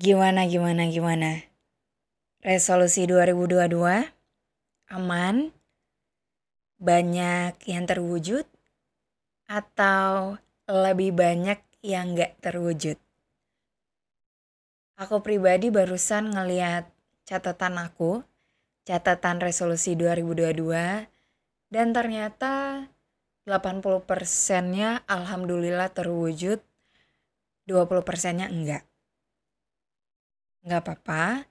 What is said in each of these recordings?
Gimana, gimana, gimana? Resolusi 2022 aman? Banyak yang terwujud? Atau lebih banyak yang gak terwujud? Aku pribadi barusan ngeliat catatan aku, catatan resolusi 2022, dan ternyata 80 persennya alhamdulillah terwujud, 20 persennya enggak. Enggak apa-apa,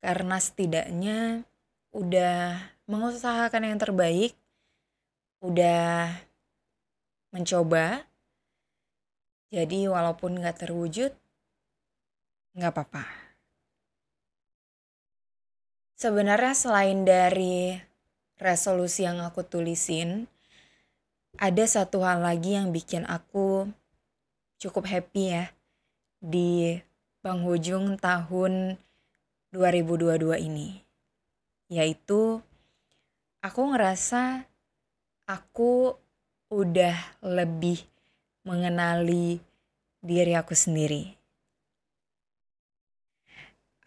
karena setidaknya udah mengusahakan yang terbaik, udah mencoba. Jadi walaupun nggak terwujud, nggak apa-apa. Sebenarnya selain dari resolusi yang aku tulisin, ada satu hal lagi yang bikin aku cukup happy ya di penghujung tahun 2022 ini. Yaitu aku ngerasa aku udah lebih mengenali diri aku sendiri.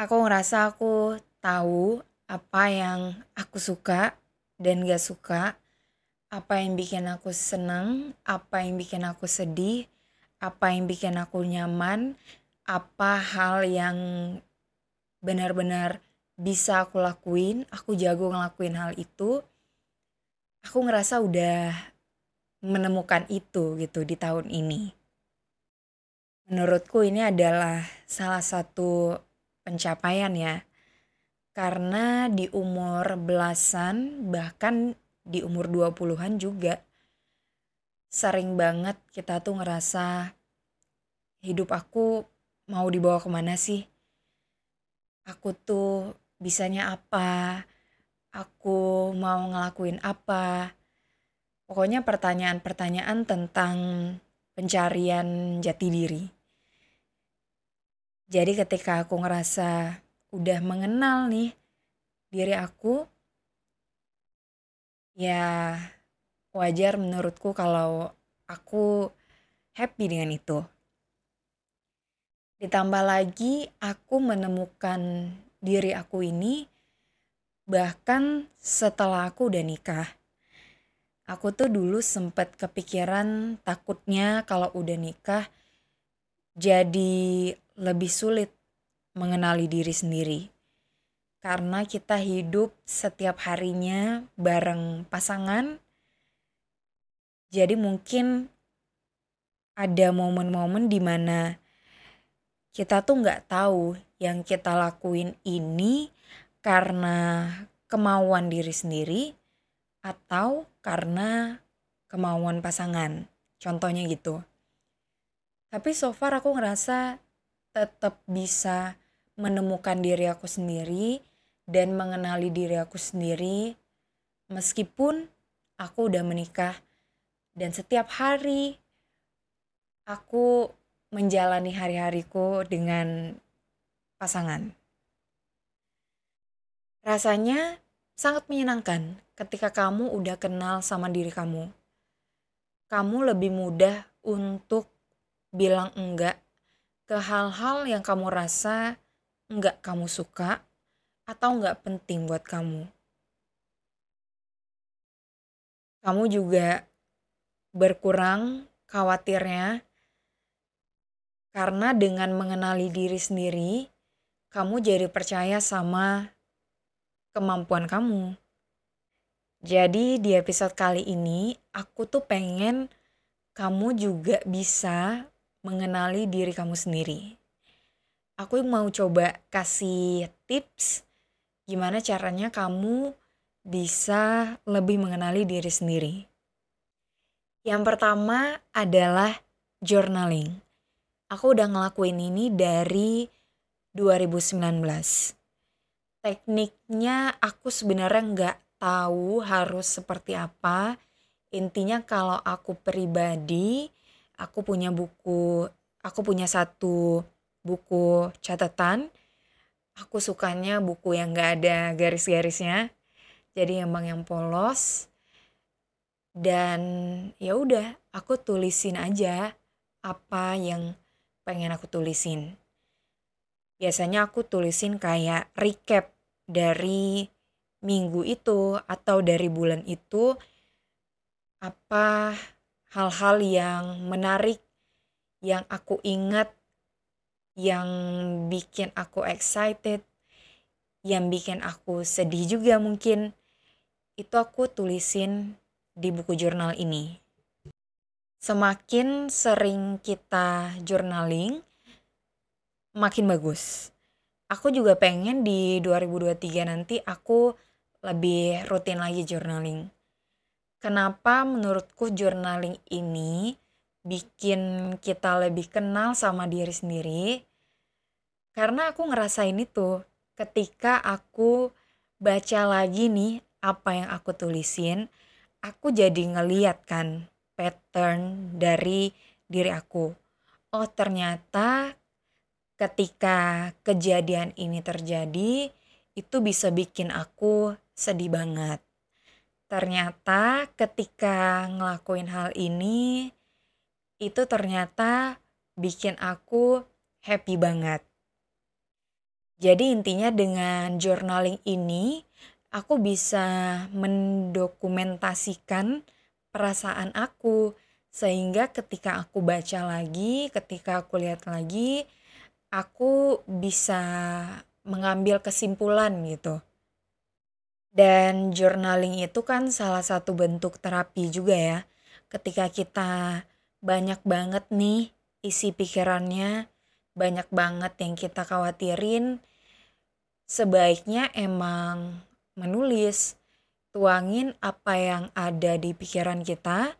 Aku ngerasa aku tahu apa yang aku suka dan gak suka, apa yang bikin aku senang, apa yang bikin aku sedih, apa yang bikin aku nyaman, apa hal yang benar-benar bisa aku lakuin, aku jago ngelakuin hal itu, aku ngerasa udah menemukan itu gitu di tahun ini. Menurutku ini adalah salah satu pencapaian ya. Karena di umur belasan bahkan di umur 20-an juga sering banget kita tuh ngerasa hidup aku mau dibawa ke mana sih? aku tuh bisanya apa, aku mau ngelakuin apa. Pokoknya pertanyaan-pertanyaan tentang pencarian jati diri. Jadi ketika aku ngerasa udah mengenal nih diri aku, ya wajar menurutku kalau aku happy dengan itu. Ditambah lagi aku menemukan diri aku ini bahkan setelah aku udah nikah. Aku tuh dulu sempet kepikiran takutnya kalau udah nikah jadi lebih sulit mengenali diri sendiri. Karena kita hidup setiap harinya bareng pasangan. Jadi mungkin ada momen-momen di mana kita tuh nggak tahu yang kita lakuin ini karena kemauan diri sendiri atau karena kemauan pasangan. Contohnya gitu. Tapi so far aku ngerasa tetap bisa menemukan diri aku sendiri dan mengenali diri aku sendiri meskipun aku udah menikah dan setiap hari aku menjalani hari-hariku dengan pasangan. Rasanya sangat menyenangkan ketika kamu udah kenal sama diri kamu. Kamu lebih mudah untuk bilang enggak ke hal-hal yang kamu rasa enggak kamu suka atau enggak penting buat kamu. Kamu juga berkurang khawatirnya karena dengan mengenali diri sendiri, kamu jadi percaya sama kemampuan kamu. Jadi di episode kali ini aku tuh pengen kamu juga bisa mengenali diri kamu sendiri. Aku mau coba kasih tips gimana caranya kamu bisa lebih mengenali diri sendiri. Yang pertama adalah journaling. Aku udah ngelakuin ini dari 2019 tekniknya aku sebenarnya nggak tahu harus seperti apa. Intinya kalau aku pribadi, aku punya buku, aku punya satu buku catatan. Aku sukanya buku yang nggak ada garis-garisnya. Jadi emang yang polos. Dan ya udah, aku tulisin aja apa yang pengen aku tulisin. Biasanya aku tulisin kayak recap dari minggu itu atau dari bulan itu apa hal-hal yang menarik yang aku ingat yang bikin aku excited yang bikin aku sedih juga mungkin itu aku tulisin di buku jurnal ini semakin sering kita journaling makin bagus aku juga pengen di 2023 nanti aku lebih rutin lagi journaling. Kenapa menurutku journaling ini bikin kita lebih kenal sama diri sendiri? Karena aku ngerasain itu ketika aku baca lagi nih apa yang aku tulisin, aku jadi ngeliat kan pattern dari diri aku. Oh ternyata ketika kejadian ini terjadi, itu bisa bikin aku sedih banget. Ternyata ketika ngelakuin hal ini, itu ternyata bikin aku happy banget. Jadi intinya dengan journaling ini, aku bisa mendokumentasikan perasaan aku. Sehingga ketika aku baca lagi, ketika aku lihat lagi, aku bisa mengambil kesimpulan gitu. Dan journaling itu kan salah satu bentuk terapi juga ya. Ketika kita banyak banget nih isi pikirannya, banyak banget yang kita khawatirin, sebaiknya emang menulis, tuangin apa yang ada di pikiran kita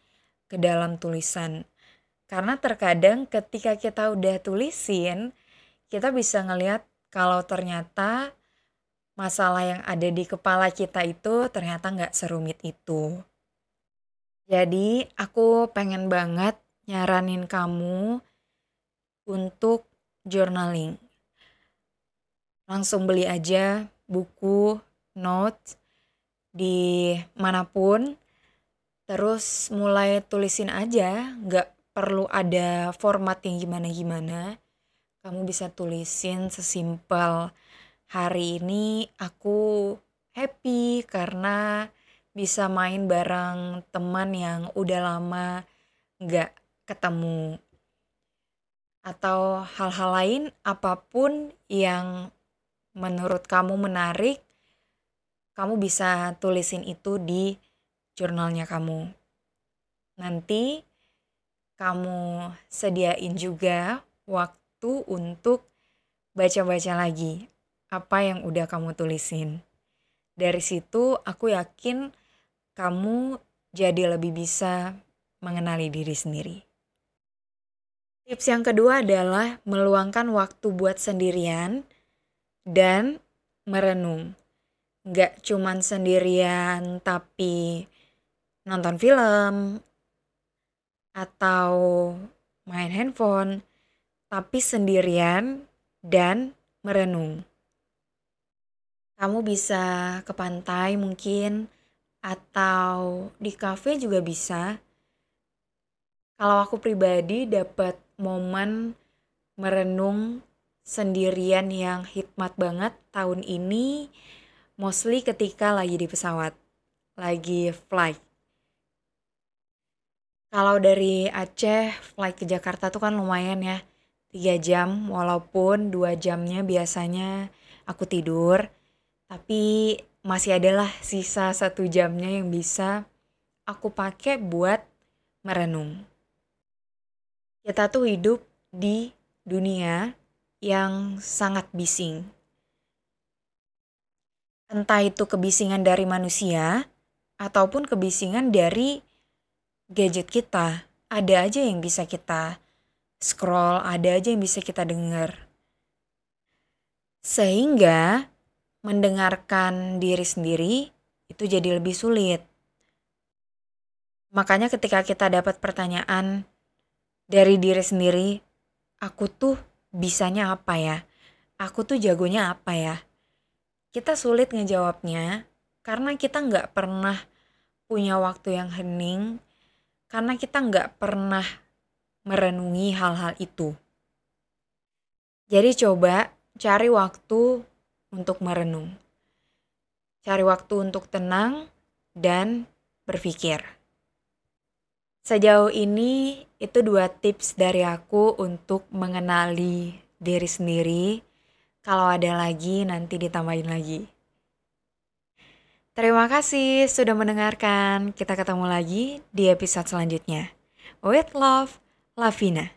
ke dalam tulisan. Karena terkadang ketika kita udah tulisin, kita bisa ngelihat kalau ternyata masalah yang ada di kepala kita itu ternyata nggak serumit itu. Jadi aku pengen banget nyaranin kamu untuk journaling. Langsung beli aja buku, notes di mana pun. Terus mulai tulisin aja, nggak perlu ada format yang gimana-gimana kamu bisa tulisin sesimpel hari ini aku happy karena bisa main bareng teman yang udah lama nggak ketemu atau hal-hal lain apa pun yang menurut kamu menarik kamu bisa tulisin itu di jurnalnya kamu nanti kamu sediain juga waktu untuk baca-baca lagi apa yang udah kamu tulisin. Dari situ aku yakin kamu jadi lebih bisa mengenali diri sendiri. Tips yang kedua adalah meluangkan waktu buat sendirian dan merenung. Gak cuman sendirian tapi nonton film atau main handphone, tapi sendirian dan merenung. Kamu bisa ke pantai mungkin atau di kafe juga bisa. Kalau aku pribadi dapat momen merenung sendirian yang hikmat banget tahun ini mostly ketika lagi di pesawat, lagi flight. Kalau dari Aceh flight ke Jakarta tuh kan lumayan ya. 3 jam walaupun 2 jamnya biasanya aku tidur. Tapi masih adalah sisa satu jamnya yang bisa aku pakai buat merenung. Kita tuh hidup di dunia yang sangat bising. Entah itu kebisingan dari manusia ataupun kebisingan dari gadget kita, ada aja yang bisa kita scroll, ada aja yang bisa kita dengar. Sehingga mendengarkan diri sendiri itu jadi lebih sulit. Makanya ketika kita dapat pertanyaan dari diri sendiri, aku tuh bisanya apa ya? Aku tuh jagonya apa ya? Kita sulit ngejawabnya karena kita nggak pernah punya waktu yang hening karena kita nggak pernah merenungi hal-hal itu. Jadi coba cari waktu untuk merenung. Cari waktu untuk tenang dan berpikir. Sejauh ini itu dua tips dari aku untuk mengenali diri sendiri. Kalau ada lagi nanti ditambahin lagi. Terima kasih sudah mendengarkan. Kita ketemu lagi di episode selanjutnya. With love, Lavina.